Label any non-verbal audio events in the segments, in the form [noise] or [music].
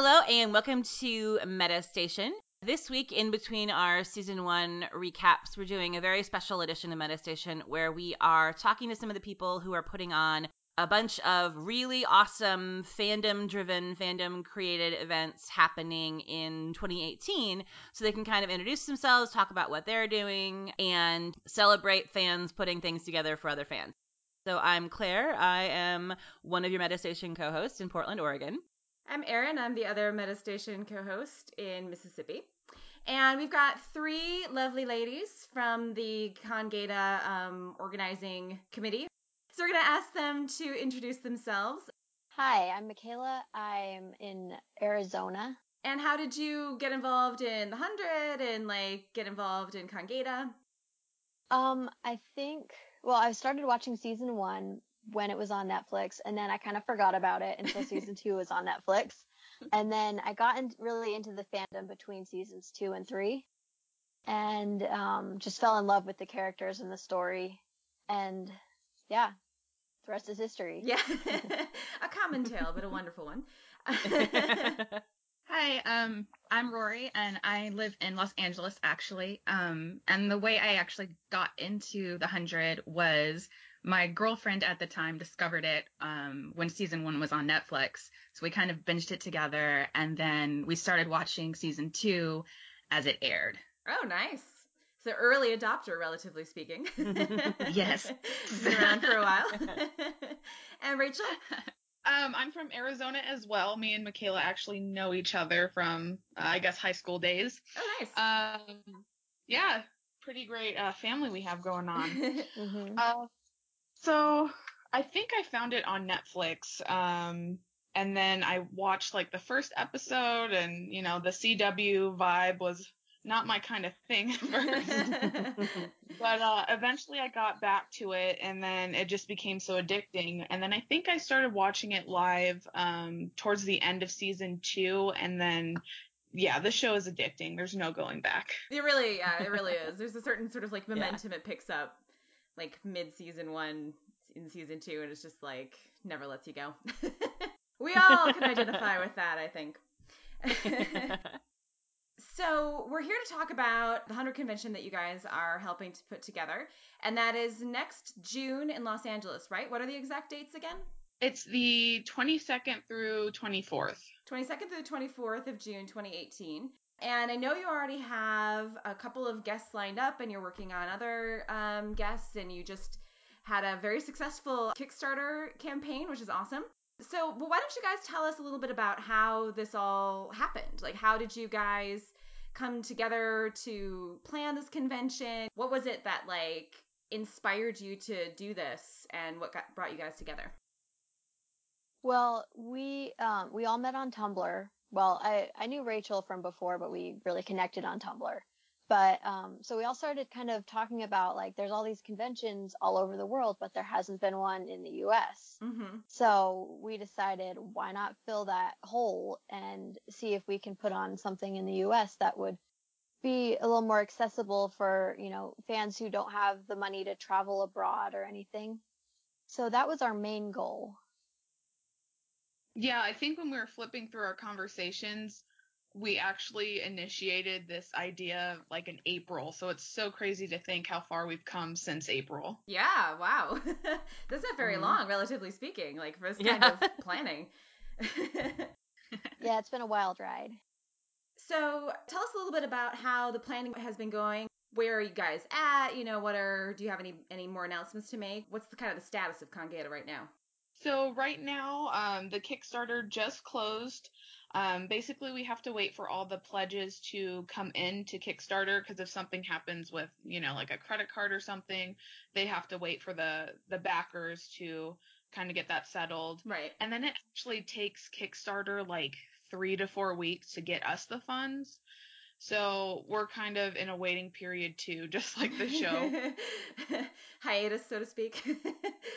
Hello, and welcome to Meta Station. This week, in between our season one recaps, we're doing a very special edition of Meta Station where we are talking to some of the people who are putting on a bunch of really awesome fandom driven, fandom created events happening in 2018 so they can kind of introduce themselves, talk about what they're doing, and celebrate fans putting things together for other fans. So I'm Claire. I am one of your Metastation co hosts in Portland, Oregon. I'm Erin. I'm the other Metastation co host in Mississippi. And we've got three lovely ladies from the Con-Geda um, organizing committee so we're going to ask them to introduce themselves. Hi, I'm Michaela. I'm in Arizona. And how did you get involved in the 100 and like get involved in Con-Geda? Um, I think, well, I started watching season one when it was on Netflix and then I kind of forgot about it until [laughs] season two was on Netflix. And then I got in, really into the fandom between seasons two and three and um, just fell in love with the characters and the story. And yeah, the rest is history. Yeah. [laughs] [laughs] a common tale, but a wonderful one. Hi, um, I'm Rory, and I live in Los Angeles, actually. Um, and the way I actually got into the hundred was my girlfriend at the time discovered it um, when season one was on Netflix. So we kind of binged it together, and then we started watching season two as it aired. Oh, nice. So early adopter, relatively speaking. [laughs] yes. [laughs] Been around for a while. [laughs] and Rachel? Um, I'm from Arizona as well. Me and Michaela actually know each other from, uh, I guess, high school days. Oh, nice. Um, yeah, pretty great uh, family we have going on. mm-hmm. uh, so I think I found it on Netflix. Um, and then I watched like the first episode, and you know the CW vibe was not my kind of thing [laughs] at first. [laughs] but uh, eventually I got back to it and then it just became so addicting. And then I think I started watching it live um, towards the end of season two and then yeah, the show is addicting. There's no going back. It really, yeah, it really [laughs] is. There's a certain sort of like momentum yeah. it picks up like mid season one in season two, and it's just like never lets you go. [laughs] we all can identify with that, I think. [laughs] So, we're here to talk about the 100 convention that you guys are helping to put together, and that is next June in Los Angeles, right? What are the exact dates again? It's the 22nd through 24th. 22nd through the 24th of June 2018. And I know you already have a couple of guests lined up and you're working on other um, guests, and you just had a very successful Kickstarter campaign, which is awesome. So, well, why don't you guys tell us a little bit about how this all happened? Like, how did you guys come together to plan this convention? What was it that like inspired you to do this and what got, brought you guys together? Well, we um, we all met on Tumblr. Well, I, I knew Rachel from before, but we really connected on Tumblr. But um, so we all started kind of talking about like there's all these conventions all over the world, but there hasn't been one in the U.S. Mm-hmm. So we decided why not fill that hole and see if we can put on something in the U.S. that would be a little more accessible for you know fans who don't have the money to travel abroad or anything. So that was our main goal. Yeah, I think when we were flipping through our conversations, we actually initiated this idea like in April. So it's so crazy to think how far we've come since April. Yeah, wow. [laughs] That's not very mm-hmm. long, relatively speaking, like for this kind yeah. of [laughs] planning. yeah, [laughs] it's been a wild ride. So tell us a little bit about how the planning has been going. Where are you guys at? You know, what are do you have any any more announcements to make? What's the kind of the status of Con-Geda right now? So right now, um, the Kickstarter just closed. Um, basically, we have to wait for all the pledges to come in to Kickstarter because if something happens with, you know, like a credit card or something, they have to wait for the the backers to kind of get that settled. Right. And then it actually takes Kickstarter like three to four weeks to get us the funds. So we're kind of in a waiting period too, [laughs] just like the show. [laughs] Hiatus, so to speak.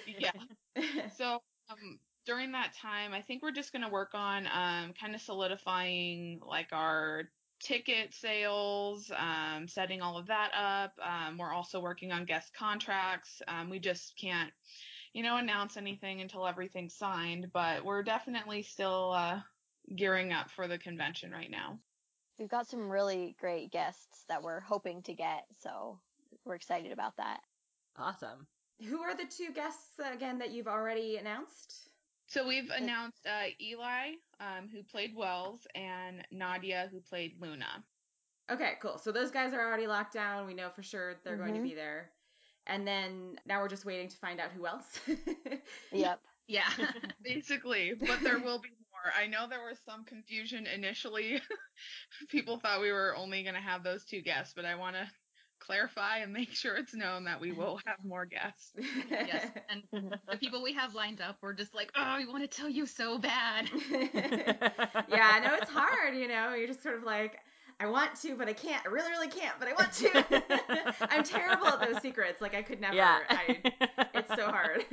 yeah. [laughs] So um, during that time, I think we're just going to work on um, kind of solidifying like our ticket sales, um, setting all of that up. Um, we're also working on guest contracts. Um, we just can't, you know, announce anything until everything's signed, but we're definitely still uh, gearing up for the convention right now. We've got some really great guests that we're hoping to get, so we're excited about that. Awesome. Who are the two guests again that you've already announced? So we've announced uh, Eli, um, who played Wells, and Nadia, who played Luna. Okay, cool. So those guys are already locked down. We know for sure they're mm-hmm. going to mm-hmm. be there. And then now we're just waiting to find out who else. [laughs] yep. Yeah, [laughs] basically. But there will be more. I know there was some confusion initially. [laughs] People thought we were only going to have those two guests, but I want to clarify and make sure it's known that we [laughs] will have more guests. yes. And the [laughs] people we have lined up, we're just like, oh, we want to tell you so bad. [laughs] yeah, I know it's hard, you know, you're just sort of like, I want to, but I can't. I really, really can't, but I want to. I'm terrible at those secrets. Like I could never. Yeah. I, it's so hard.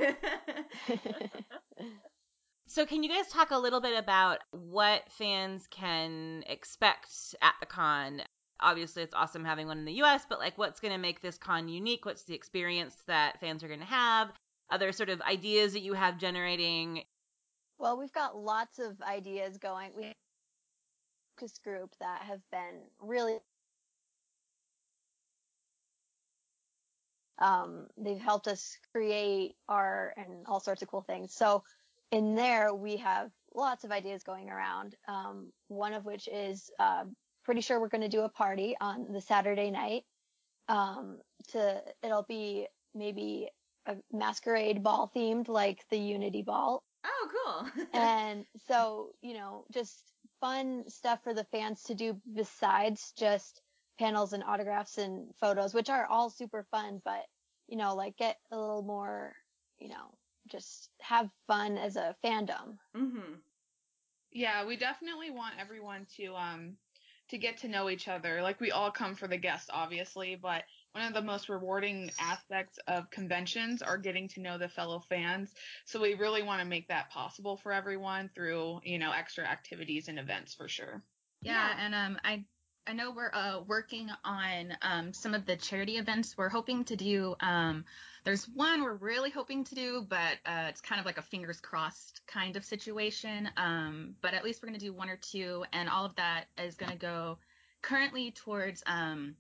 so, can you guys talk a little bit about what fans can expect at the con? Obviously, it's awesome having one in the U.S., but like, what's going to make this con unique? What's the experience that fans are going to have? Other sort of ideas that you have generating? Well, we've got lots of ideas going. We focus group that have been really um, they've helped us create art and all sorts of cool things. So in there we have lots of ideas going around. Um, one of which is uh, pretty sure we're going to do a party on the Saturday night. Um, to it'll be maybe a masquerade ball themed like the Unity Ball. Oh, cool. [laughs] and so, you know, just fun stuff for the fans to do besides just panels and autographs and photos, which are all super fun, but you know, like get a little more, you know, just have fun as a fandom. Mm-hmm. Yeah, we definitely want everyone to um to get to know each other. Like we all come for the guests, obviously, but one of the most rewarding aspects of conventions are getting to know the fellow fans. So we really want to make that possible for everyone through, you know, extra activities and events for sure. Yeah, yeah. and um I I know we're uh, working on um, some of the charity events. We're hoping to do. Um, there's one we're really hoping to do, but uh, it's kind of like a fingers crossed kind of situation. Um, but at least we're going to do one or two, and all of that is going to go currently towards um,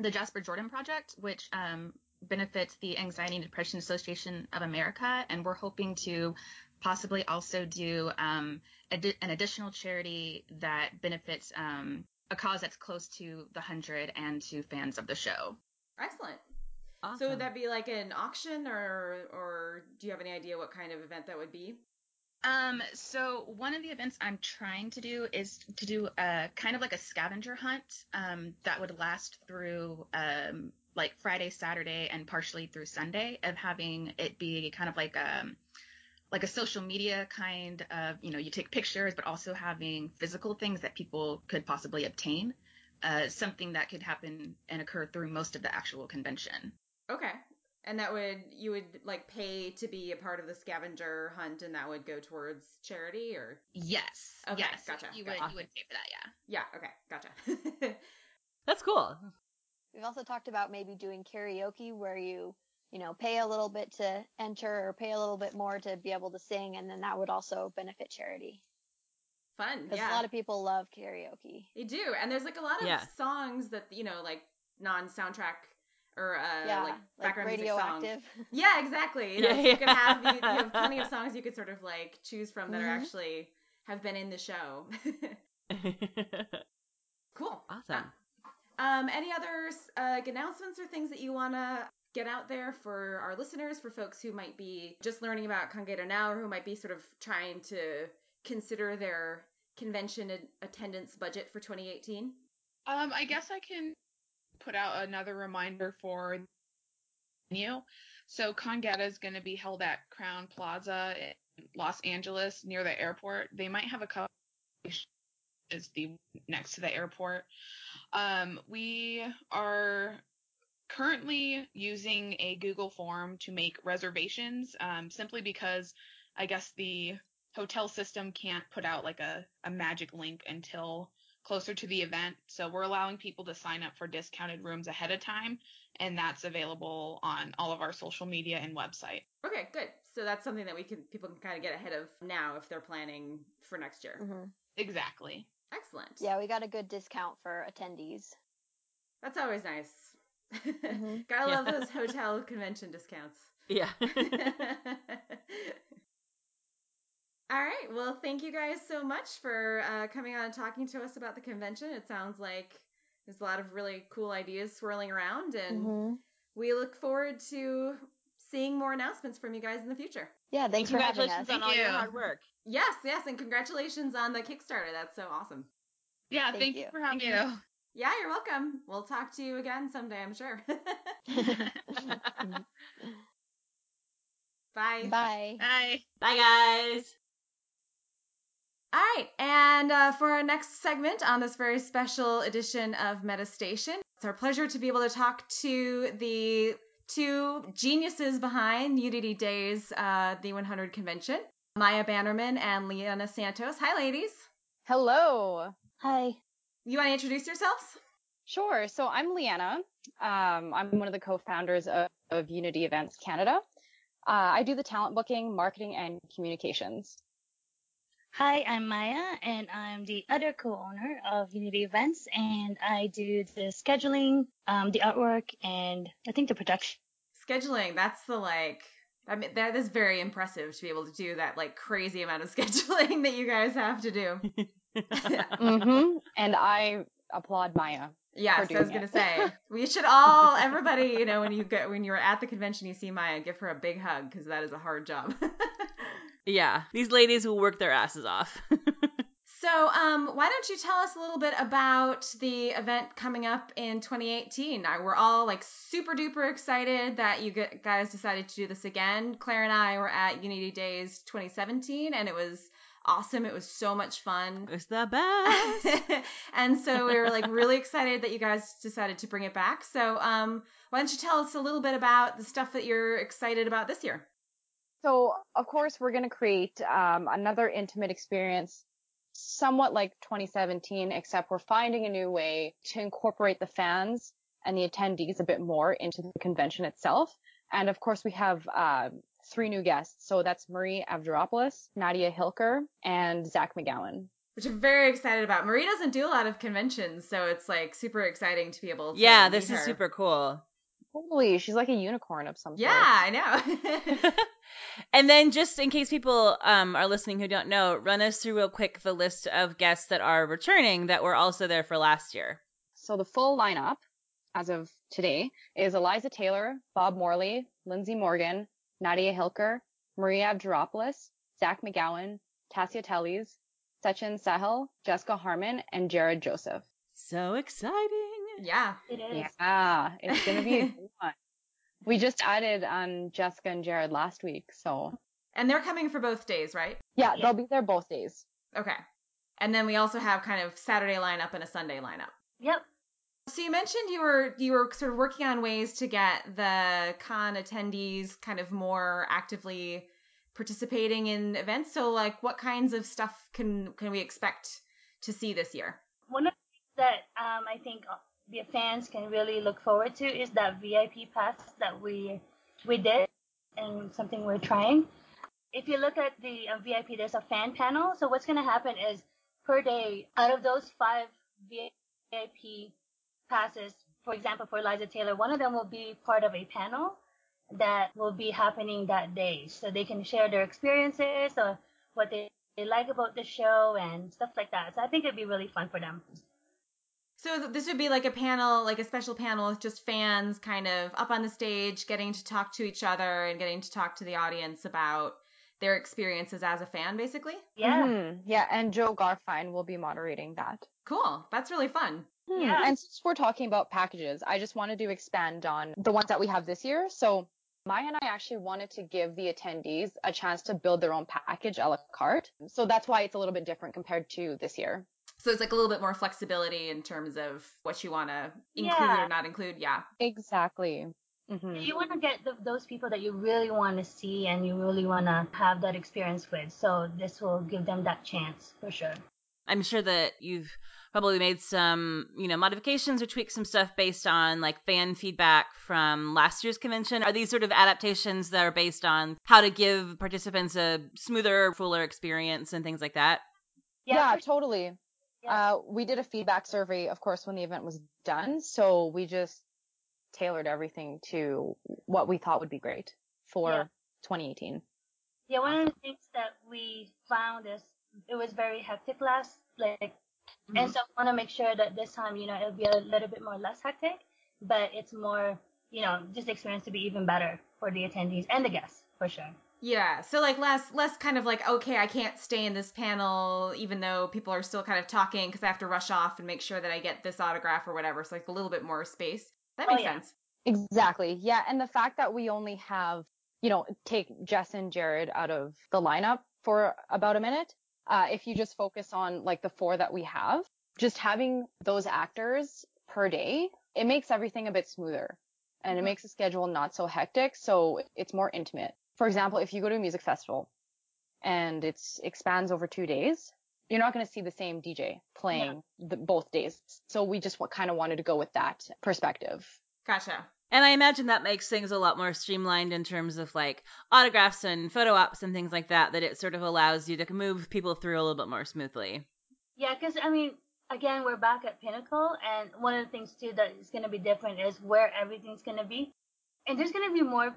the Jasper Jordan Project, which um, benefits the Anxiety and Depression Association of America, and we're hoping to possibly also do um, ad- an additional charity that benefits um, a cause that's close to the hundred and to fans of the show. Excellent. Awesome. So would that be like an auction, or or do you have any idea what kind of event that would be? Um, so one of the events I'm trying to do is to do a kind of like a scavenger hunt um, that would last through um, like Friday, Saturday, and partially through Sunday of having it be kind of like a um, like a social media kind of you know you take pictures, but also having physical things that people could possibly obtain. Uh, something that could happen and occur through most of the actual convention. Okay. And that would you would like pay to be a part of the scavenger hunt, and that would go towards charity, or yes, okay, yes, gotcha. You gotcha. would you would pay for that, yeah. Yeah. Okay. Gotcha. [laughs] That's cool. We've also talked about maybe doing karaoke, where you you know pay a little bit to enter, or pay a little bit more to be able to sing, and then that would also benefit charity. Fun. Because yeah. a lot of people love karaoke. They do, and there's like a lot of yeah. songs that you know like non-soundtrack or uh, yeah, like background like radioactive. [laughs] Yeah, exactly. You know, yeah, yeah. you could have you, you, have [laughs] plenty of songs you could sort of like choose from that mm-hmm. are actually have been in the show. [laughs] cool. Awesome. Uh, um, any other uh, announcements or things that you want to get out there for our listeners, for folks who might be just learning about Con-Geda now, or who might be sort of trying to consider their convention attendance budget for 2018? Um, I guess I can put out another reminder for you. So Con-Geda is going to be held at Crowne Plaza in Los Angeles near the airport. They might have a couple is the next to the airport. Um, we are currently using a Google form to make reservations, um, simply because I guess the hotel system can't put out like a, a magic link until closer to the event. So we're allowing people to sign up for discounted rooms ahead of time, and that's available on all of our social media and website. Okay, good. So that's something that we can people can kind of get ahead of now if they're planning for next year. Mm-hmm. Exactly. Excellent. Yeah, we got a good discount for attendees. That's always nice. Mm-hmm. [laughs] Gotta Yeah. love those hotel convention discounts. [laughs] Yeah. [laughs] All right. Well, thank you guys so much for uh, coming on and talking to us about the convention. It sounds like there's a lot of really cool ideas swirling around, and Mhm. we look forward to seeing more announcements from you guys in the future. Yeah, thanks for having Congratulations us. on all Thank your hard work. Yes, yes, and congratulations on the Kickstarter. That's so awesome. Yeah, Thank thank, you. you for having Thank me. you. Yeah, you're welcome. We'll talk to you again someday, I'm sure. [laughs] [laughs] Bye. Bye. Bye. Bye, guys. All right, and uh, for our next segment on this very special edition of Metastation, it's our pleasure to be able to talk to the two geniuses behind Unity Days, uh, the 100 convention, Miah Bannerman and Leana Santos. Hi, ladies. Hello. Hi. You want to introduce yourselves? Sure. So I'm Leana. Um, I'm one of the co-founders of, of Unity Events Canada. Uh, I do the talent booking, marketing, and communications. Hi, I'm Miah, and I'm the other co-owner of Unity Events, and I do the scheduling, um, the artwork, and I think the production. Scheduling, that's the like. I mean, that is very impressive to be able to do that like crazy amount of [laughs] scheduling that you guys have to do. [laughs] [laughs] mm-hmm. And I applaud Miah. Yes, I was gonna it. say [laughs] we should all, everybody, you know, when you get when you're at the convention, you see Miah, give her a big hug because that is a hard job. [laughs] Yeah, these ladies will work their asses off. [laughs] so, um, why don't you tell us a little bit about the event coming up in 2018? Now, we're all like super duper excited that you guys decided to do this again. Claire and I were at Unity Days 2017, and it was awesome. It was so much fun. it's the best. [laughs] and so we were like really excited that you guys decided to bring it back. So, um, why don't you tell us a little bit about the stuff that you're excited about this year? So, of course, we're going to create um, another intimate experience, somewhat like 2017, except we're finding a new way to incorporate the fans and the attendees a bit more into the convention itself. And of course, we have uh, three new guests. So that's Marie Avgeropoulos, Nadia Hilker, and Zach McGowan. Which I'm very excited about. Marie doesn't do a lot of conventions, so it's like super exciting to be able to. yeah, meet this is her. super cool. Totally, she's like a unicorn of some Yeah, sort. I know. [laughs] [laughs] and then, just in case people um, are listening who don't know, run us through real quick the list of guests that are returning that were also there for last year. So the full lineup, as of today, is Eliza Taylor, Bob Morley, Lindsay Morgan, Nadia Hilker, Maria Avgeropoulos, Zach McGowan, Tasya Teles, Sachin Sahel, Jessica Harmon, and Jared Joseph. So exciting. yeah. It is. Yeah, it's gonna be a [laughs] one. We just added on Jessica and Jared last week, so And they're coming for both days, right? yeah, Yeah. they'll be there both days. Okay. And then we also have kind of Saturday lineup and a Sunday lineup. Yep. So you mentioned you were you were sort of working on ways to get the con attendees kind of more actively participating in events. So like what kinds of stuff can can we expect to see this year? One of the things that um, I think the fans can really look forward to is that VIP pass that we we did and something we're trying. If you look at the uh, VIP, there's a fan panel. So what's going to happen is per day, out of those five VIP passes, for example, for Eliza Taylor, one of them will be part of a panel that will be happening that day. So they can share their experiences or what they, they like about the show and stuff like that. So I think it'd be really fun for them. So this would be like a panel, like a special panel with just fans kind of up on the stage, getting to talk to each other and getting to talk to the audience about their experiences as a fan, basically. Yeah. Mhm. Yeah, and Jo Garfine will be moderating that. Cool. That's really fun. Hmm, Yeah. And since we're talking about packages, I just wanted to expand on the ones that we have this year. So Miah and I actually wanted to give the attendees a chance to build their own package a la carte. So that's why it's a little bit different compared to this year. So it's like a little bit more flexibility in terms of what you want to include Yeah. or not include. Yeah. Exactly. hmm You want to get the, those people that you really want to see and you really want to have that experience with. So this will give them that chance for sure. I'm sure that you've probably made some, you know, modifications or tweaked some stuff based on like fan feedback from last year's convention. Are these sort of adaptations that are based on how to give participants a smoother, fuller experience and things like that? Yeah, yeah totally. Yeah. Uh, we did a feedback survey, of course, when the event was done. So we just tailored everything to what we thought would be great for yeah. 2018. Yeah, one of the things that we found is it was very hectic last, like, mm-hmm. and so I want to make sure that this time, you know, it'll be a little bit more less hectic, but it's more, you know, just experience to be even better for the attendees and the guests for sure. Yeah, so like less less kind of like okay, I can't stay in this panel even though people are still kind of talking because I have to rush off and make sure that I get this autograph or whatever. So like a little bit more space. That makes oh, yeah. sense. Exactly. Yeah, and the fact that we only have, you know, take Jess and Jared out of the lineup for about a minute. Uh, if you just focus on like the four that we have, just having those actors per day, it makes everything a bit smoother and it mm-hmm. makes the schedule not so hectic. So it's more intimate for example, if you go to a music festival and it expands over two days, you're not going to see the same DJ playing yeah. the, both days. So we just kind of wanted to go with that perspective. Gotcha. And I imagine that makes things a lot more streamlined in terms of like autographs and photo ops and things like that, that it sort of allows you to move people through a little bit more smoothly. Yeah, because I mean, again, we're back at Pinnacle, and one of the things too that is going to be different is where everything's going to be. And there's going to be more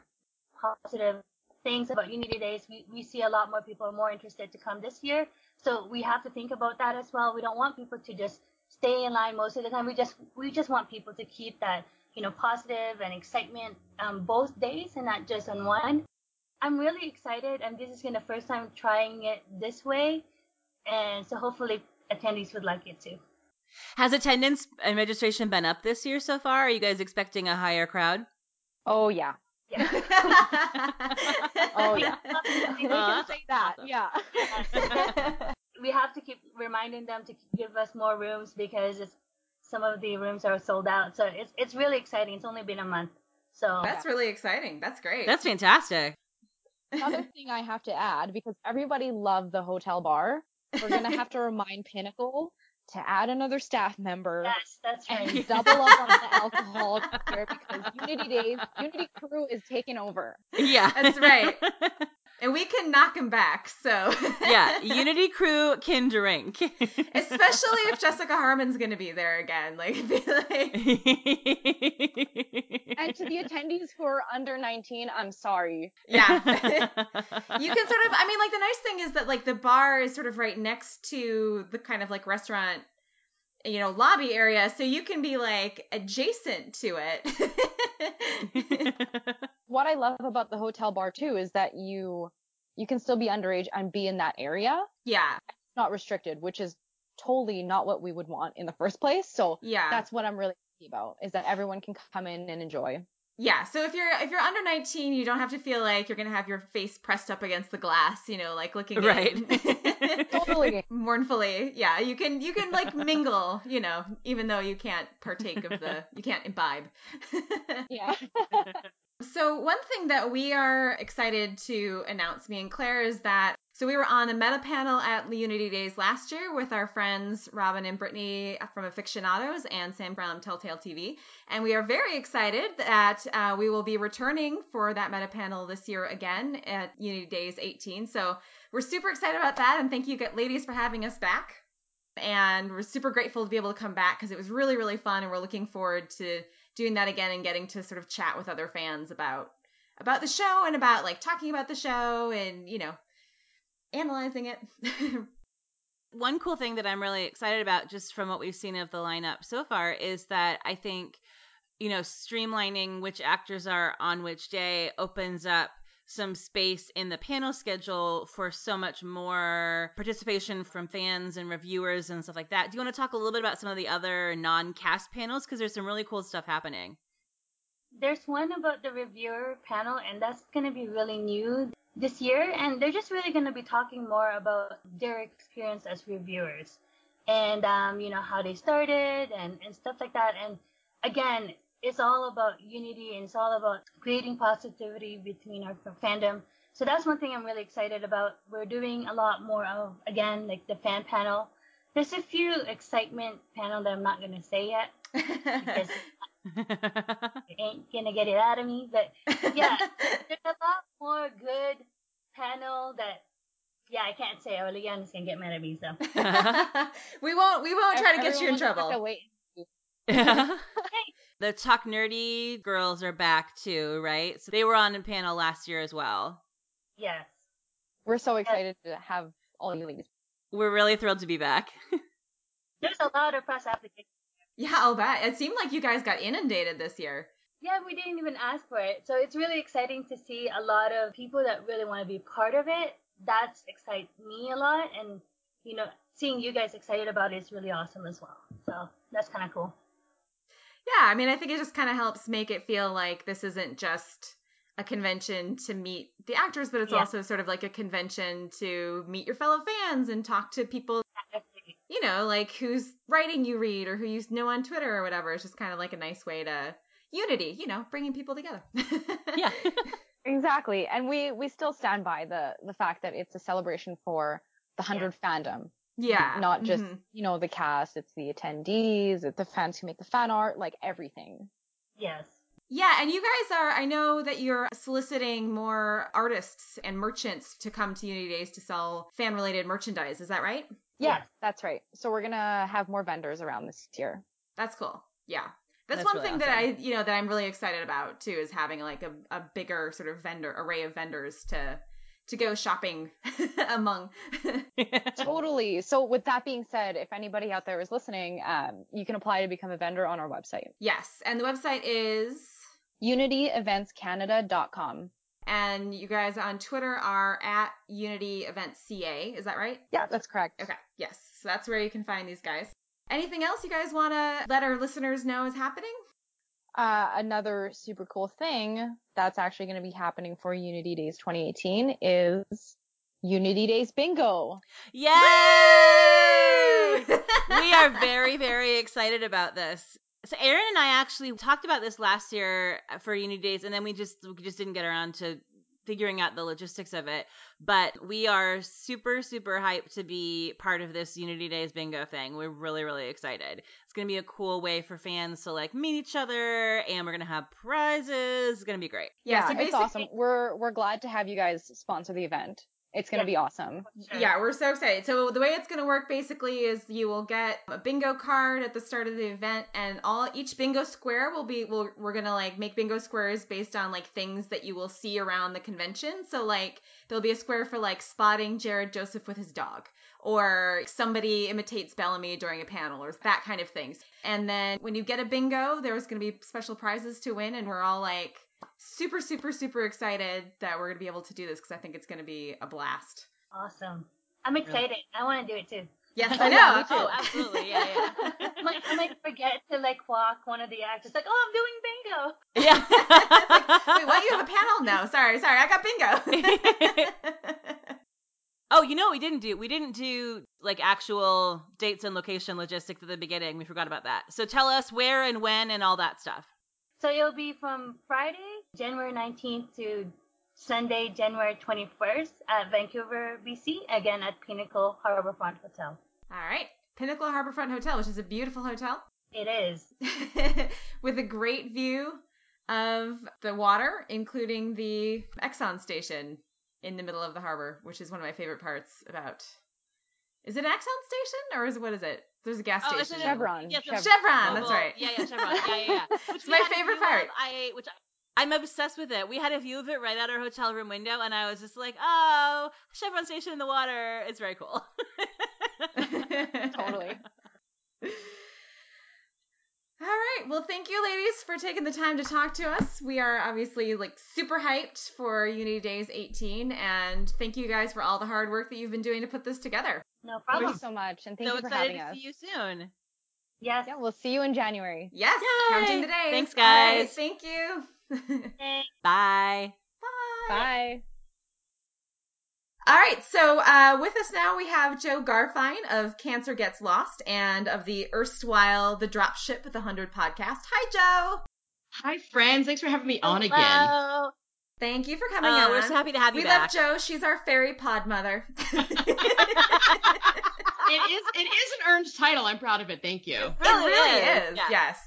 positive things about Unity Days, we, we see a lot more people are more interested to come this year. So we have to think about that as well. We don't want people to just stay in line most of the time. We just we just want people to keep that you know positive and excitement um, both days and not just on one. I'm really excited, and this is gonna be the first time trying it this way, and so hopefully attendees would like it too. Has attendance and registration been up this year so far? Are you guys expecting a higher crowd? Oh yeah, yeah. [laughs] oh yeah. [laughs] We can say that. Awesome. Yeah. [laughs] we have to keep reminding them to give us more rooms because some of the rooms are sold out. So it's it's really exciting. It's only been a month. So That's really exciting. That's great. That's fantastic. Another [laughs] thing I have to add because everybody loved the hotel bar. We're gonna have to [laughs] remind Pinnacle to add another staff member. Yes, that's right. And double up on the [laughs] alcohol here because Unity Days, Unity Crew is taking over. Yeah, that's right. And we can knock him back. So [laughs] yeah, Unity Crew can drink, [laughs] especially if Jessica Harmon's going to be there again. Like, [laughs] like... and to the attendees who are under 19, I'm sorry. Yeah, you can sort of. I mean, like the nice thing is that like the bar is sort of right next to the kind of like restaurant you know lobby area so you can be like adjacent to it what i love about the hotel bar too is that you you can still be underage and be in that area. Yeah. It's not restricted which is totally not what we would want in the first place. So yeah. that's what i'm really about is that everyone can come in and enjoy. Yeah, so if you're if you're under 19, you don't have to feel like you're gonna have your face pressed up against the glass, you know, like looking right. [laughs] totally. Mournfully. Yeah, you can you can like mingle, you know, even though you can't partake of the you can't imbibe. [laughs] yeah. [laughs] so one thing that we are excited to announce, me and Claire, is that so we were on a meta panel at Unity Days last year with our friends Robin and Brittany from Afictionados and Sam from Telltale TV, and we are very excited that uh, we will be returning for that meta panel this year again at Unity Days 18. So we're super excited about that, and thank you, ladies, for having us back. And we're super grateful to be able to come back because it was really, really fun, and we're looking forward to doing that again and getting to sort of chat with other fans about about the show and about like talking about the show and you know analyzing it. [laughs] One cool thing that I'm really excited about, just from what we've seen of the lineup so far, is that I think, you know, streamlining which actors are on which day opens up some space in the panel schedule for so much more participation from fans and reviewers and stuff like that. Do you want to talk a little bit about some of the other non cast panels? Because there's some really cool stuff happening. There's one about the reviewer panel, and that's going to be really new this year, and they're just really going to be talking more about their experience as reviewers and um, you know how they started and, and stuff like that. And again, it's all about unity and it's all about creating positivity between our fandom. So that's one thing I'm really excited about. We're doing a lot more of again like the fan panel. There's a few excitement panel that I'm not gonna say yet [laughs] because ain't gonna get it out of me. But yeah, there's a lot more good panel that Yeah, I can't say. Oleander's gonna get mad at me, so. [laughs] we won't. We won't try to get you in Everyone will have trouble. to wait. [laughs] the Talk Nerdy girls are back too, right? So they were on a panel last year as well. Yes. We're so excited to have all you ladies. We're really thrilled to be back. [laughs] There's a lot of press applications. Yeah, I'll bet. It seemed like you guys got inundated this year. Yeah, we didn't even ask for it. So it's really exciting to see a lot of people that really want to be part of it. That's excites me a lot. And, you know, seeing you guys excited about it is really awesome as well. So that's kind of cool. Yeah, I mean, I think it just kind of helps make it feel like this isn't just a convention to meet the actors, but it's Yeah. also sort of like a convention to meet your fellow fans and talk to people, you know, like whose writing you read or who you know on Twitter or whatever. It's just kind of like a nice way to unity, you know, bringing people together. [laughs] Yeah. Exactly. And we, we still stand by the, the fact that it's a celebration for the 100 fandom. Yeah. Not just, mhm. you know, the cast, it's the attendees, it's the fans who make the fan art, like everything. Yes. Yeah, and you guys are, I know that you're soliciting more artists and merchants to come to Unity Days to sell fan related merchandise. Is that right? Yeah, Yes. that's right. So we're gonna have more vendors around this year. That's cool. Yeah. That's, That's one really thing that I, you know, that I'm really excited about too is having like a, a bigger sort of vendor array of vendors to to go shopping [laughs] among. [laughs] Totally. So with that being said, if anybody out there is listening, um, you can apply to become a vendor on our website. yes, and the website is UnityEventsCanada.com. and you guys on Twitter are at Unity Events CA. Is that right? Yeah, that's correct. Okay. Yes. So that's where you can find these guys. Anything else you guys want to let our listeners know is happening? Uh, another super cool thing that's actually going to be happening for Unity Days 2018 is Unity Days Bingo. Yay! we are very, very excited about this. So Erin and I actually talked about this last year for Unity Days, and then we just we just didn't get around to figuring out the logistics of it. But we are super, super hyped to be part of this Unity Days bingo thing. We're really, really excited. It's gonna be a cool way for fans to like meet each other, and we're gonna have prizes. It's gonna be great. Yeah, so it's awesome. We're we're glad to have you guys sponsor the event. It's going to Yeah. be awesome. Yeah, we're so excited. So the way it's going to work basically is you will get a bingo card at the start of the event, and all each bingo square will be. We'll, we're going to like make bingo squares based on like things that you will see around the convention. So like there'll be a square for like spotting Jared Joseph with his dog, or somebody imitates Bellamy during a panel, or that kind of things. And then when you get a bingo, there's going to be special prizes to win, and we're all like super, super, super excited that we're going to be able to do this because I think it's going to be a blast. Awesome. I'm excited. I want to do it too. Yes, [laughs] I know. yeah, me too. Oh, absolutely. Yeah, yeah. I might, I might forget to like walk one of the actors like, oh, I'm doing bingo. Yeah. [laughs] Wait, what? You have a panel? No, sorry, sorry, I got bingo. [laughs] Oh, you know what we didn't do? We didn't do like actual dates and location logistics at the beginning. We forgot about that. So tell us where and when and all that stuff. So it'll be from Friday, January 19th to Sunday, January 21st at Vancouver, BC, again at Pinnacle Harbourfront Hotel. All right, Pinnacle Harbourfront Hotel, which is a beautiful hotel It is. [laughs] with a great view of the water, including the Exxon station in the middle of the harbor, which is one of my favorite parts about. Is it an Exxon station or is it what is it? There's a gas Oh, is station. a- Chevron. Yes, Chevron. Chevron, that's right. Yeah, yeah, Chevron. Yeah, yeah, yeah. [laughs] Which It's my favorite part. Of, I which I, I'm obsessed with it. We had a view of it right at our hotel room window, and I was just like, "Oh, Chevron station in the water. It's very cool." [laughs] Totally. [laughs] All right. Well, thank you, ladies, for taking the time to talk to us. We are obviously like super hyped for Unity Days 18, and thank you guys for all the hard work that you've been doing to put this together. No problem. Thank problem. you so much, and thank so you for excited having to us. see you soon. Yes. Yeah, we'll see you in January. Yes, Yay! counting the days. Thanks, All right, guys. thank you. Bye. Bye. Bye. All right, so uh, with us now we have Jo Garfine of Cancer Gets Lost and of the erstwhile The Dropship with the 100 podcast. Hi, Jo. Hi, friends. Thanks for having me on again. Hello. Thank you for coming Oh, on. we're so happy to have you we back. love Jo. She's our fairy pod mother. [laughs] It is it is an earned title. I'm proud of it. Thank you. It It really is. Yeah. Yes.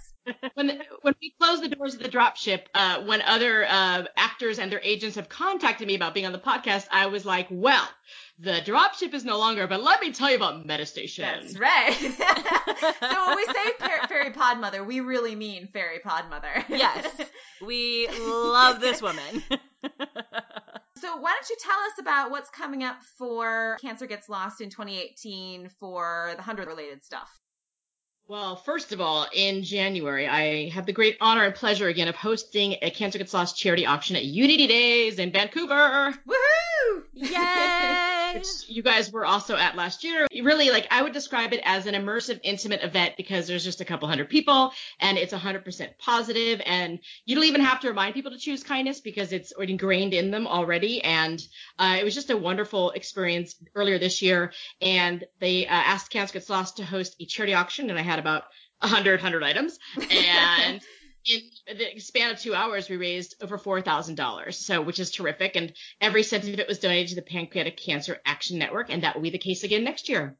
when when we closed the doors of the dropship, uh, when other uh, actors and their agents have contacted me about being on the podcast, I was like, well, the dropship is no longer, but let me tell you about Metastation. That's right. [laughs] so when we say fairy pod mother, we really mean fairy pod mother. yes, [laughs] we love this woman. [laughs] So why don't you tell us about what's coming up for Cancer Gets Lost in 2018 for the 100 related stuff? Well, first of all, in January, I have the great honor and pleasure again of hosting a Cancer Gets Lost charity auction at Unity Days in Vancouver. Woohoo! [laughs] Yay! Which you guys were also at last year. Really, like, I would describe it as an immersive, intimate event because there's just a couple hundred people and it's 100% positive and you don't even have to remind people to choose kindness because it's ingrained in them already. And uh, it was just a wonderful experience earlier this year. And they uh, asked Cancer Gets Lost to host a charity auction and I had about 100, 100 items. And [laughs] in the span of two hours, we raised over $4,000. So, which is terrific. And every cent of it was donated to the Pancreatic Cancer Action Network. And that will be the case again next year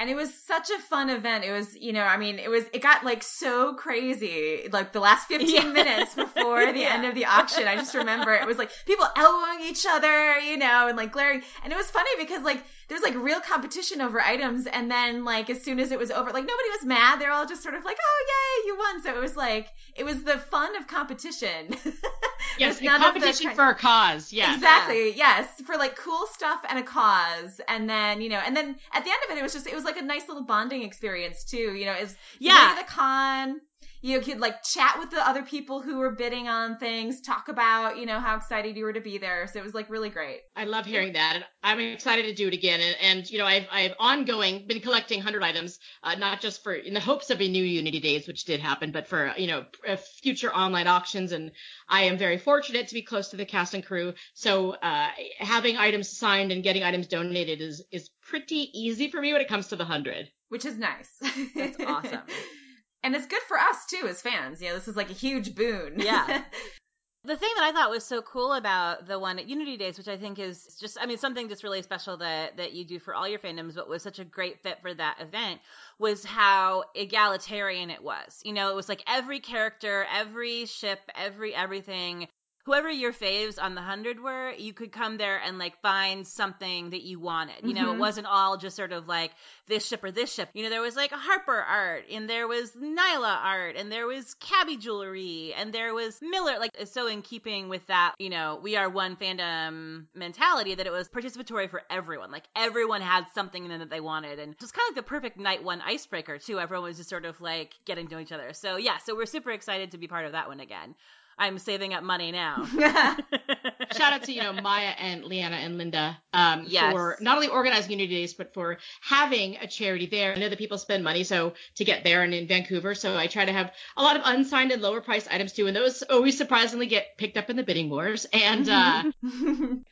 and it was such a fun event. It was, you know, I mean, it was, it got like so crazy, like the last 15 yeah. minutes before the yeah. end of the [laughs] auction. I just remember it was like people elbowing each other, you know, and like glaring. And it was funny because like there's like real competition over items. And then like as soon as it was over, like nobody was mad. They're all just sort of like, oh, yay, you won. So it was like, it was the fun of competition. [laughs] yes, competition for a cause. Yeah. Exactly. Yes. For like cool stuff and a cause. And then, you know, and then at the end of it, it was just, it was like, like a nice little bonding experience too. You know, is yeah the con. You could like chat with the other people who were bidding on things, talk about, you know, how excited you were to be there. So it was like really great. I love hearing that. And I'm excited to do it again. And, and you know, I've, I've ongoing been collecting 100 items, uh, not just for in the hopes of a new Unity Days, which did happen, but for, you know, future online auctions. And I am very fortunate to be close to the cast and crew. So, uh, having items signed and getting items donated is, is pretty easy for me when it comes to the 100. Which is nice. That's awesome. [laughs] and it's good for us too as fans. You know, this is like a huge boon. Yeah. [laughs] The thing that I thought was so cool about the one at Unity Days, which I think is just, I mean, something just really special that, that you do for all your fandoms, but was such a great fit for that event, was how egalitarian it was. You know, it was like every character, every ship, every everything whoever your faves on the hundred were, you could come there and like find something that you wanted. You know, mm-hmm. it wasn't all just sort of like this ship or this ship. You know, there was like Harper art, and there was Niylah art, and there was Kabby jewelry, and there was Miller. Like so in keeping with that, you know, we are one fandom mentality that it was participatory for everyone. Like everyone had something in them that they wanted, and it was kind of like the perfect night one icebreaker too. Everyone was just sort of like getting to know each other. So yeah, so we're super excited to be part of that one again. I'm saving up money now. [laughs] Shout out [laughs] to you know Miah and Leana and Linda um, yes. for not only organizing Unity Days but for having a charity there. I know that people spend money so to get there and in Vancouver, so I try to have a lot of unsigned and lower priced items too, and those always surprisingly get picked up in the bidding wars. And uh, [laughs]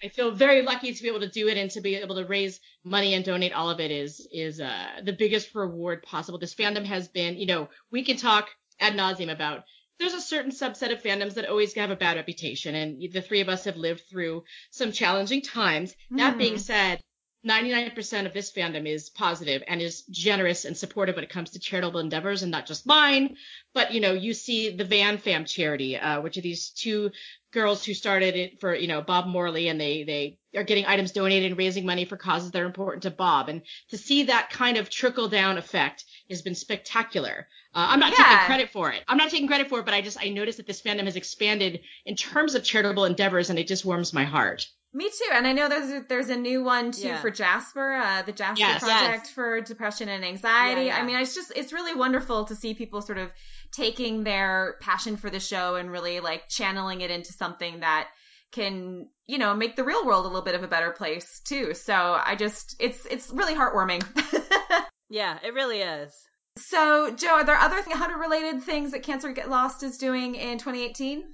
I feel very lucky to be able to do it and to be able to raise money and donate all of it is is uh, the biggest reward possible. This fandom has been, you know, we can talk ad nauseum about there's a certain subset of fandoms that always have a bad reputation, and the three of us have lived through some challenging times. Mm. That being hmm. said, 99% of this fandom is positive and is generous and supportive when it comes to charitable endeavors and not just mine, but you know, you see the Van Fam charity, uh, which are these two girls who started it for, you know, Bob Morley and they, they are getting items donated and raising money for causes that are important to Bob. And to see that kind of trickle down effect has been spectacular. Uh, I'm not yeah. taking credit for it. I'm not taking credit for it, but I just, I noticed that this fandom has expanded in terms of charitable endeavors and it just warms my heart. Me too, and I know there's a, there's a new one too yeah. for Jasper, uh, the Jasper yes, Project yes. for depression and anxiety. Yeah, yeah. I mean, it's just it's really wonderful to see people sort of taking their passion for the show and really like channeling it into something that can you know make the real world a little bit of a better place too. So I just it's it's really heartwarming. [laughs] yeah, it really is. So Jo, are there other 100 related things that Cancer Get Lost is doing in 2018?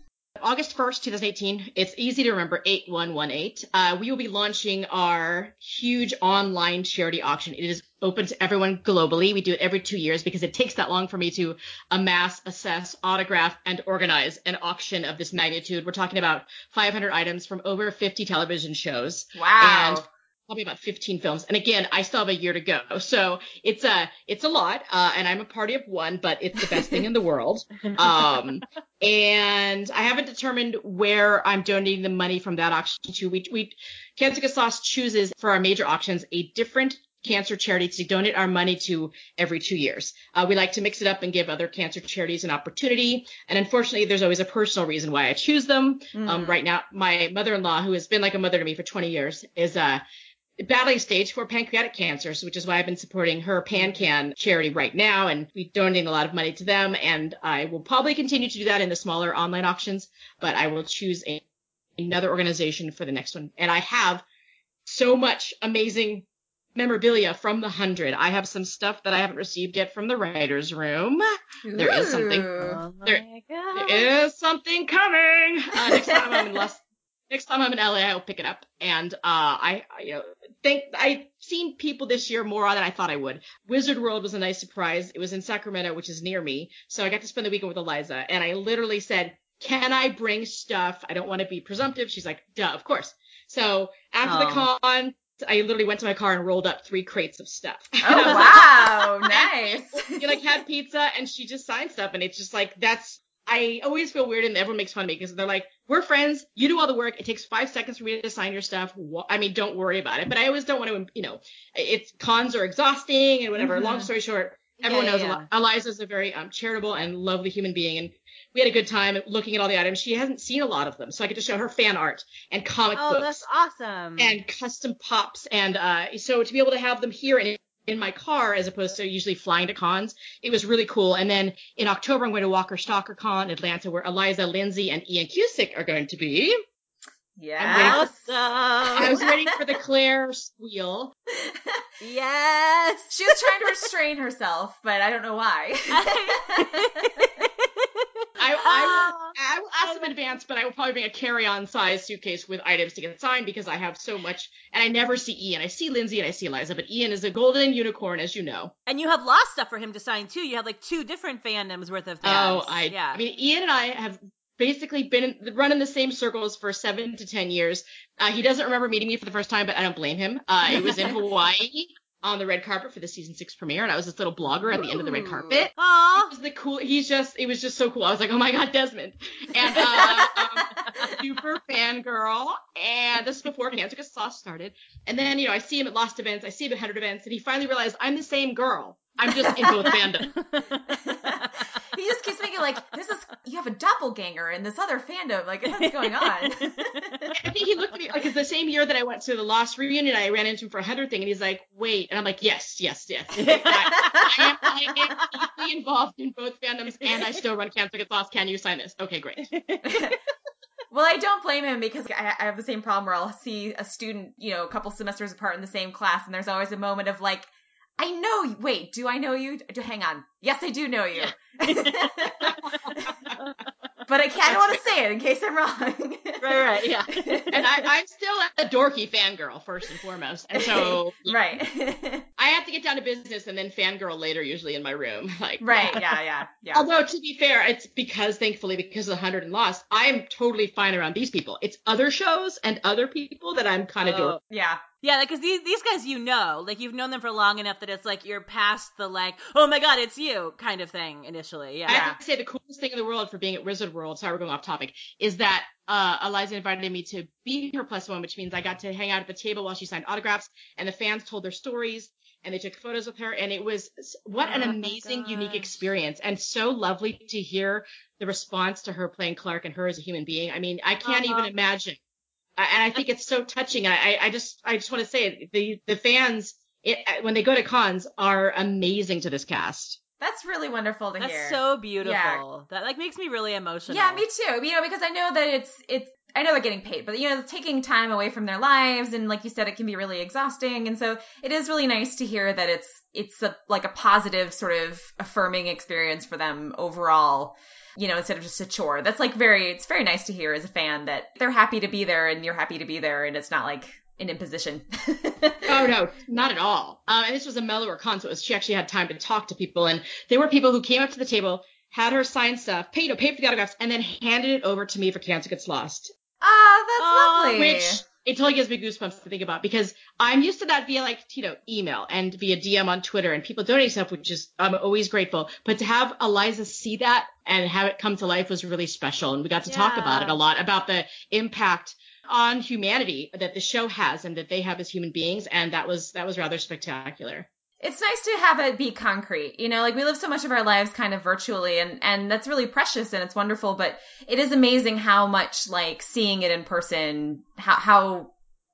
August 1st, 2018. It's easy to remember 8118. Uh, we will be launching our huge online charity auction. It is open to everyone globally. We do it every two years because it takes that long for me to amass, assess, autograph, and organize an auction of this magnitude. We're talking about 500 items from over 50 television shows. Wow. And probably about 15 films. And again, I still have a year to go. So it's a, it's a lot. Uh, and I'm a party of one, but it's the best thing in the world. [laughs] Um, and I haven't determined where I'm donating the money from that auction to. We, we, Cancer Lost chooses for our major auctions a different cancer charity to donate our money to every two years. Uh, we like to mix it up and give other cancer charities an opportunity. And unfortunately, there's always a personal reason why I choose them. Mm. Um, right now, my mother-in-law, who has been like a mother to me for 20 years, is uh, battling stage for pancreatic cancers, which is why I've been supporting her PanCan charity right now. And we donate a lot of money to them. And I will probably continue to do that in the smaller online auctions, but I will choose a, another organization for the next one. And I have so much amazing memorabilia from the hundred. I have some stuff that I haven't received yet from the writers' room. Ooh. There is something. Oh there, there is something coming. Uh, next time I'm in Los, next time I'm in LA, I'll pick it up. And uh, I, I, you know, think I've seen people this year more than I thought I would. Wizard World was a nice surprise. It was in Sacramento, which is near me, so I got to spend the weekend with Eliza, and I literally said. Can I bring stuff? I don't want to be presumptive. She's like, duh, of course. So after oh. the con, I literally went to my car and rolled up three crates of stuff. [laughs] Oh wow, [laughs] nice. you like had pizza and she just signed stuff and it's just like that's I always feel weird and everyone makes fun of me because they're like, we're friends. You do all the work. It takes five seconds for me to sign your stuff. I mean, don't worry about it. But I always don't want to, you know, it's cons are exhausting and whatever. Mm-hmm. Long story short, everyone yeah, knows yeah. Eliza's a very um, charitable and lovely human being. And we had a good time looking at all the items. She hasn't seen a lot of them, so I get to show her fan art and comic oh, books. Oh, that's awesome! And custom pops, and uh, so to be able to have them here in in my car as opposed to usually flying to cons, it was really cool. And then in October, I'm going to Walker Stalker Con Atlanta, where Eliza Lindsey and Ian Cusick are going to be. Yeah. Awesome. I was waiting for the [laughs] Claire squeal. yes. She was trying to restrain herself, but I don't know why. [laughs] I, I, will, I will ask them in advance, but I will probably bring a carry-on size suitcase with items to get signed because I have so much, and I never see Ian. I see Lindsey and I see Eliza, but Ian is a golden unicorn, as you know. And you have lost stuff for him to sign too. You have like two different fandoms worth of things. Oh, I, yeah. I mean, Ian and I have basically been in, run the same circles for seven to ten years. Uh, he doesn't remember meeting me for the first time, but I don't blame him. Uh, it was in [laughs] Hawaii on the red carpet for the season six premiere, and I was this little blogger at the end of the red carpet. Aww. It was the cool. He's just. It was just so cool. I was like, oh my god, Desmond, and uh, um, [laughs] super fangirl. And this is before Cancer Gets Lost started. And then you know I see him at Lost events, I see him at Hundred events, and he finally realized I'm the same girl. I'm just in both fandom. [laughs] he just keeps making like this is you have a doppelganger in this other fandom. Like what's going on? [laughs] I think he looked at me like it's the same year that I went to the Lost reunion. I ran into him for a hundred thing, and he's like, "Wait," and I'm like, "Yes, yes, yes." [laughs] I, I, am, I am deeply involved in both fandoms, and I still run Cancer Gets Lost. Can you sign this? Okay, great. [laughs] Well, I don't blame him because I, I, have the same problem where I'll see a student, you know, a couple semesters apart in the same class, and there's always a moment of like, I know you. Wait, do I know you? Do, hang on. Yes, I do know you. but I kind of want to say it in case I'm wrong. right, right, yeah. [laughs] And I, am still a dorky fangirl first and foremost, and so [laughs] right. [laughs] I have to get down to business and then fangirl later, usually in my room. Like right, yeah, yeah, yeah. Although to be fair, it's because thankfully because of the hundred and lost, I am totally fine around these people. It's other shows and other people that I'm kind of oh, Yeah, yeah, because like, these these guys you know, like you've known them for long enough that it's like you're past the like, oh my god, it's you kind of thing initially. Yeah. I have to say the coolest thing in the world for being at Wizard World, sorry we're going off topic, is that uh, Eliza invited me to be her plus one, which means I got to hang out at the table while she signed autographs, and the fans told their stories and they took photos with her, and it was what an oh amazing, unique experience, and so lovely to hear the response to her playing Clarke and her as a human being. I mean, I can't uh-huh. even imagine and I think it's so touching. I, I just, I just want to say. The, the fans, it, when they go to cons, are amazing to this cast. That's really wonderful to That's hear. That's so beautiful. Yeah. That like makes me really emotional. Yeah, me too. You know, because I know that it's it's I know they're getting paid, but you know, taking time away from their lives and like you said, it can be really exhausting. And so it is really nice to hear that it's it's a like a positive sort of affirming experience for them overall you know, instead of just a chore. That's like very, it's very nice to hear as a fan that they're happy to be there and you're happy to be there and it's not like an imposition. [laughs] oh no, not at all. Um, and this was a mellower con, so she actually had time to talk to people, and there were people who came up to the table, had her sign stuff, paid, you know, paid for the autographs, and then handed it over to me for Cancer Gets Lost. Ah, that's lovely. Which it totally gives me goosebumps to think about because I'm used to that via like, you know, email and via DM on Twitter and people donating stuff, which is, I'm always grateful. But to have Eliza see that and have it come to life was really special. And we got to yeah. talk about it a lot about the impact on humanity that the show has and that they have as human beings. And that was, that was rather spectacular it's nice to have it be concrete. You know, like we live so much of our lives kind of virtually and, and that's really precious and it's wonderful, but it is amazing how much like seeing it in person, how, how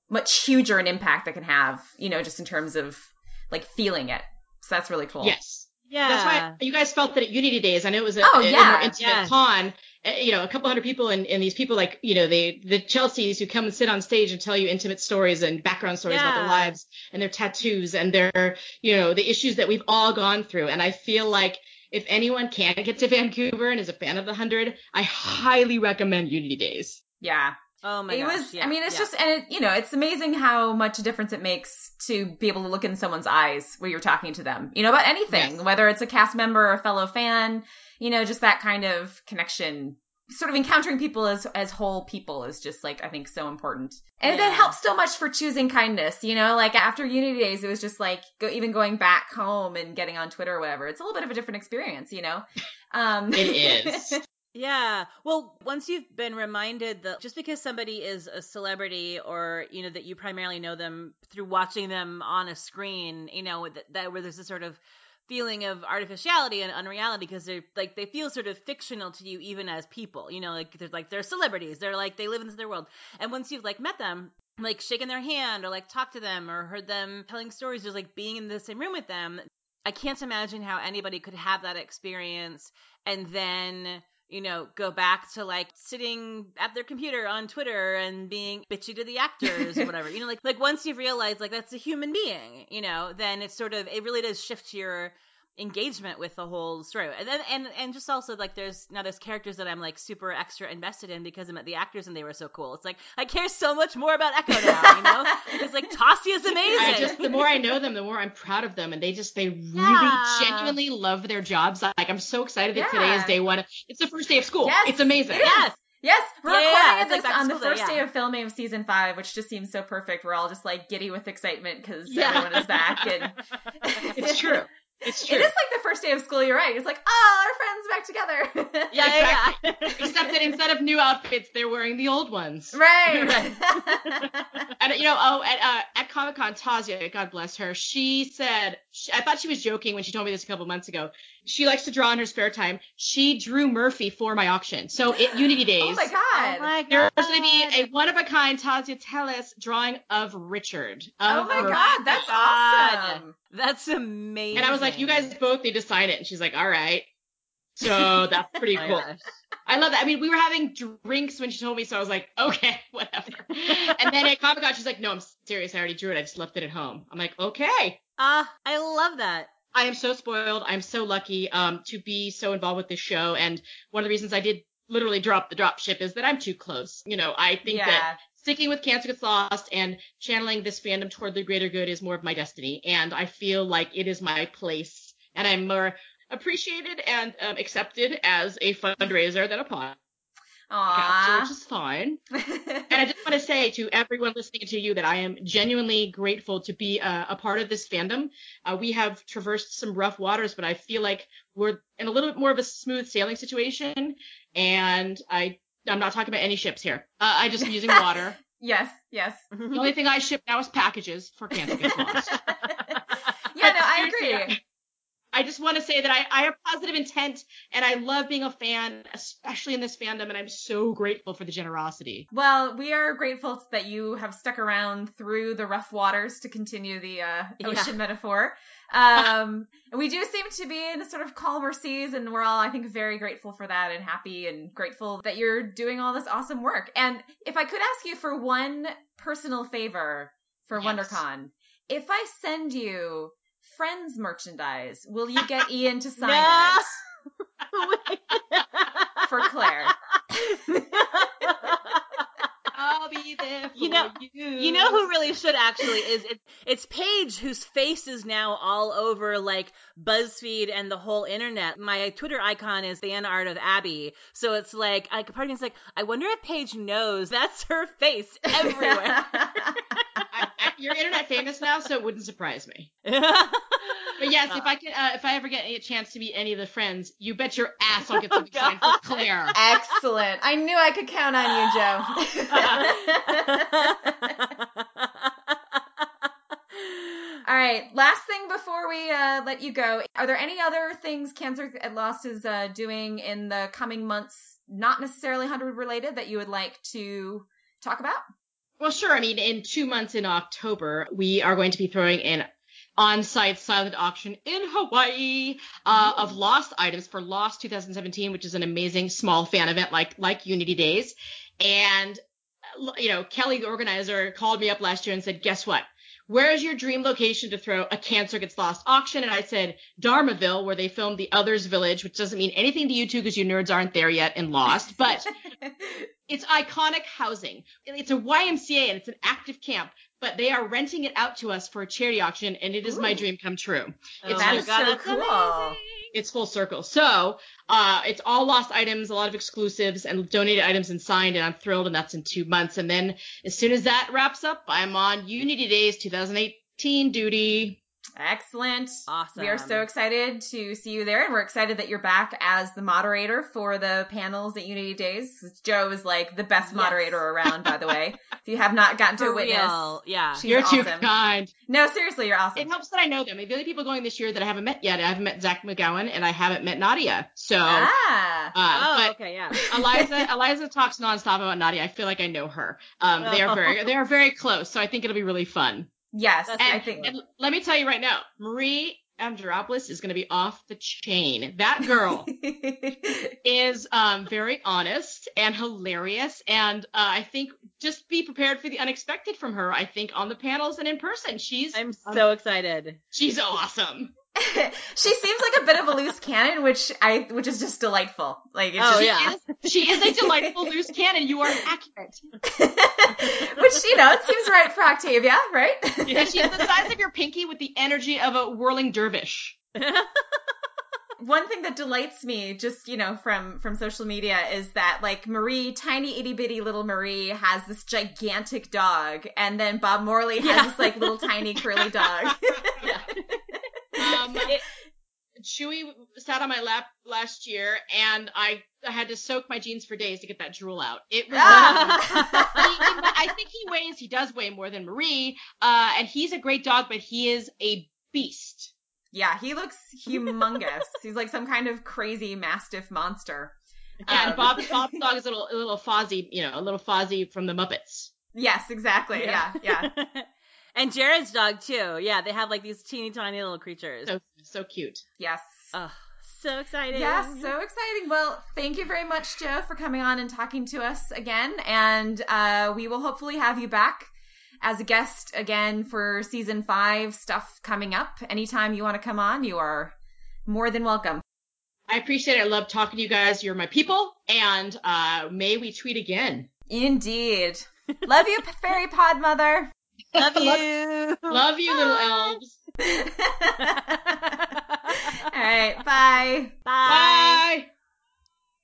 much huger an impact that can have, you know, just in terms of like feeling it. So that's really cool. Yes. Yeah. That's why you guys felt that at Unity Days. I know it was a, oh, a, yeah. a more intimate yeah. con. Eh, you know, a couple hundred people and, and these people like, you know, they, the Chelseas who come and sit on stage and tell you intimate stories and background stories yeah. about their lives and their tattoos and their, you know, the issues that we've all gone through. And I feel like if anyone can get to Vancouver and is a fan of the 100, I highly recommend Unity Days. Yeah. Oh my it gosh. was, yeah, I mean, it's yeah. just, and it, you know, it's amazing how much a difference it makes to be able to look in someone's eyes when you're talking to them, you know, about anything, yes. whether it's a cast member or a fellow fan, you know, just that kind of connection. Sort of encountering people as as whole people is just like I think so important, and yeah. it helps so much for choosing kindness. You know, like after Unity Days, it was just like go, even going back home and getting on Twitter or whatever. It's a little bit of a different experience, you know. [laughs] Um, it [laughs] is. Yeah. Well, once you've been reminded that just because somebody is a celebrity or, you know, that you primarily know them through watching them on a screen, you know, that, that where there's a sort of feeling of artificiality and unreality because they're like they feel sort of fictional to you even as people you know like they're like they're celebrities they're like they live in their world and once you've like met them like shaken their hand or like talked to them or heard them telling stories just like being in the same room with them i can't imagine how anybody could have that experience and then you know, go back to like sitting at their computer on Twitter and being bitchy to the actors or [laughs] whatever. you know, like like once you've realized like that's a human being, you know, then it's sort of it really does shift your engagement with the whole story. And then and and just also like there's now there's characters that I'm like super extra invested in because I met the actors and they were so cool. It's like I care so much more about Echo now, you know? [laughs] It's like Tasya is amazing. I just the more I know them, the more I'm proud of them and they just they really genuinely love their jobs. Like I'm so excited that yeah. today is day one. It's the first day of school. Yes, it's amazing. It yes. Yes, we're yeah, recording yeah, this like on the first day, yeah. day of filming of season five, which just seems so perfect. We're all just like giddy with excitement because everyone is back, and [laughs] it's true. It's true. It is like the first day of school. You're right. It's like, oh, our friends back together. [laughs] yeah, exactly. yeah. Except that instead of new outfits, they're wearing the old ones. [laughs] Right. [laughs] right. and you know, oh, at uh, at Comic Con, Tasya, God bless her, she said, she, I thought she was joking when she told me this a couple months ago. She likes to draw in her spare time. She drew Murphy for my auction. So at [gasps] Unity Days, oh my god, oh my god. there's going to be a one of a kind Tasya Teles drawing of Richard. Of oh my Murphy. god, that's awesome. That's amazing. And I was like, you guys both need to sign it. And she's like, all right. So [laughs] that's pretty oh cool. I love that. I mean, we were having drinks when she told me, so I was like, okay, [laughs] whatever. and then at Comic Con, she's like, no, I'm serious. I already drew it. I just left it at home. I'm like, okay. Ah, uh, I love that. I am so spoiled. I'm so lucky um, to be so involved with this show. And one of the reasons I did literally drop the drop ship is that I'm too close. You know, I think yeah. that sticking with Cancer Gets Lost and channeling this fandom toward the greater good is more of my destiny. And I feel like it is my place. And I'm more appreciated and um, accepted as a fundraiser than a pod. Aww. which is fine. [laughs] and I just want to say to everyone listening to you that I am genuinely grateful to be a, a part of this fandom. Uh, we have traversed some rough waters, but I feel like we're in a little bit more of a smooth sailing situation. And I I'm not talking about any ships here. Uh, I just am using [laughs] water. yes, yes. The only thing I ship now is packages for Cancer Gets Lost. [laughs] yeah, no, I agree. I just want to say that I, I have positive intent and I love being a fan, especially in this fandom, and I'm so grateful for the generosity. Well, we are grateful that you have stuck around through the rough waters to continue the uh, ocean yeah. [laughs] metaphor. Um, and we do seem to be in a sort of calmer seas, and we're all, I think, very grateful for that and happy and grateful that you're doing all this awesome work. And if I could ask you for one personal favor for yes. WonderCon, if I send you Friends merchandise, will you get [laughs] Ian to sign no. it? [laughs] for Claire. [laughs] I'll be there you know, you. You know who really should actually is it, it's Paige whose face is now all over like BuzzFeed and the whole internet. My Twitter icon is fan art of Abby. So it's like, I, part of me's like, I wonder if Paige knows that's her face everywhere. I, [laughs] I, you're internet famous now, so it wouldn't surprise me. [laughs] But yes, if I can, uh, if I ever get a chance to meet any of the friends, you bet your ass I'll get something [laughs] oh, signed for Claire. Excellent. I knew I could count on you, Jo. All right. Last thing before we uh, let you go, are there any other things Cancer Gets Lost is uh, doing in the coming months, not necessarily hundred related, that you would like to talk about? Well, sure. I mean, in two months in October, we are going to be throwing in on-site silent auction in Hawaii uh, of lost items for Lost 2017, which is an amazing small fan event like like Unity Days. And you know, Kelly, the organizer, called me up last year and said, "Guess what? Where's your dream location to throw a Cancer Gets Lost auction?" And I said, "Dharmaville, where they filmed The Others Village, which doesn't mean anything to you two because you nerds aren't there yet and Lost, but." [laughs] it's iconic housing. It's a YMCA and it's an active camp but they are renting it out to us for a charity auction, and it is Ooh. my dream come true. Oh it's that is so cool. Amazing. It's full circle. So, uh, it's all lost items, a lot of exclusives, and donated items and signed, and I'm thrilled, and that's in two months. And then as soon as that wraps up, I'm on Unity Days 2018 duty. Excellent. Awesome. We are so excited to see you there, and we're excited that you're back as the moderator for the panels at Unity Days. Jo is like the best moderator yes. around, by the way. [laughs] if you have not gotten to witness, real. yeah, you're awesome. too kind. No, seriously, you're awesome. It helps that I know them. The only people going this year that I haven't met yet, I haven't met Zach McGowan, and I haven't met Nadia. So, ah, uh, oh, okay, yeah. [laughs] Eliza, Eliza talks nonstop about Nadia. I feel like I know her. Um, they are very, [laughs] they are very close. So I think it'll be really fun. Yes, and, I think. And let me tell you right now, Marie Avgeropoulos is going to be off the chain. That girl [laughs] is um, very honest and hilarious, and uh, I think just be prepared for the unexpected from her. I think on the panels and in person, she's. I'm so um, excited. She's awesome. She seems like a bit of a loose cannon, which I, which is just delightful. Like, it's oh just, yeah, she is, she is a [laughs] delightful loose cannon. You are accurate. [laughs] which you know, it seems right for Octavia, right? yeah, she's the size of your pinky with the energy of a whirling dervish. One thing that delights me, just you know, from from social media, is that like Marie, tiny itty bitty little Marie, has this gigantic dog, and then Bob Morley has yeah. this like little tiny curly dog. [laughs] yeah. Um, [laughs] it, Chewy sat on my lap last year, and I, I had to soak my jeans for days to get that drool out. It was. [laughs] I think he weighs. He does weigh more than Marie, uh, and he's a great dog, but he is a beast. Yeah, he looks humongous. he's like some kind of crazy mastiff monster. Yeah, um, and Bob, [laughs] Bob's dog is a little, a little Fozzie, you know, a little Fozzie from the Muppets. Yes, exactly. Yeah, yeah. yeah. And Jared's dog too. Yeah, they have like these teeny tiny little creatures. So so cute. Yes. Oh, so exciting. Yes, so exciting. Well, thank you very much, Jo, for coming on and talking to us again. And uh, we will hopefully have you back as a guest again for season five stuff coming up. Anytime you want to come on, you are more than welcome. I appreciate it. I love talking to you guys. You're my people. And uh, may we tweet again. Indeed. love you, [laughs] Fairy Pod Mother. Love you. Love you, little elves. [laughs] All right. Bye. Bye. bye.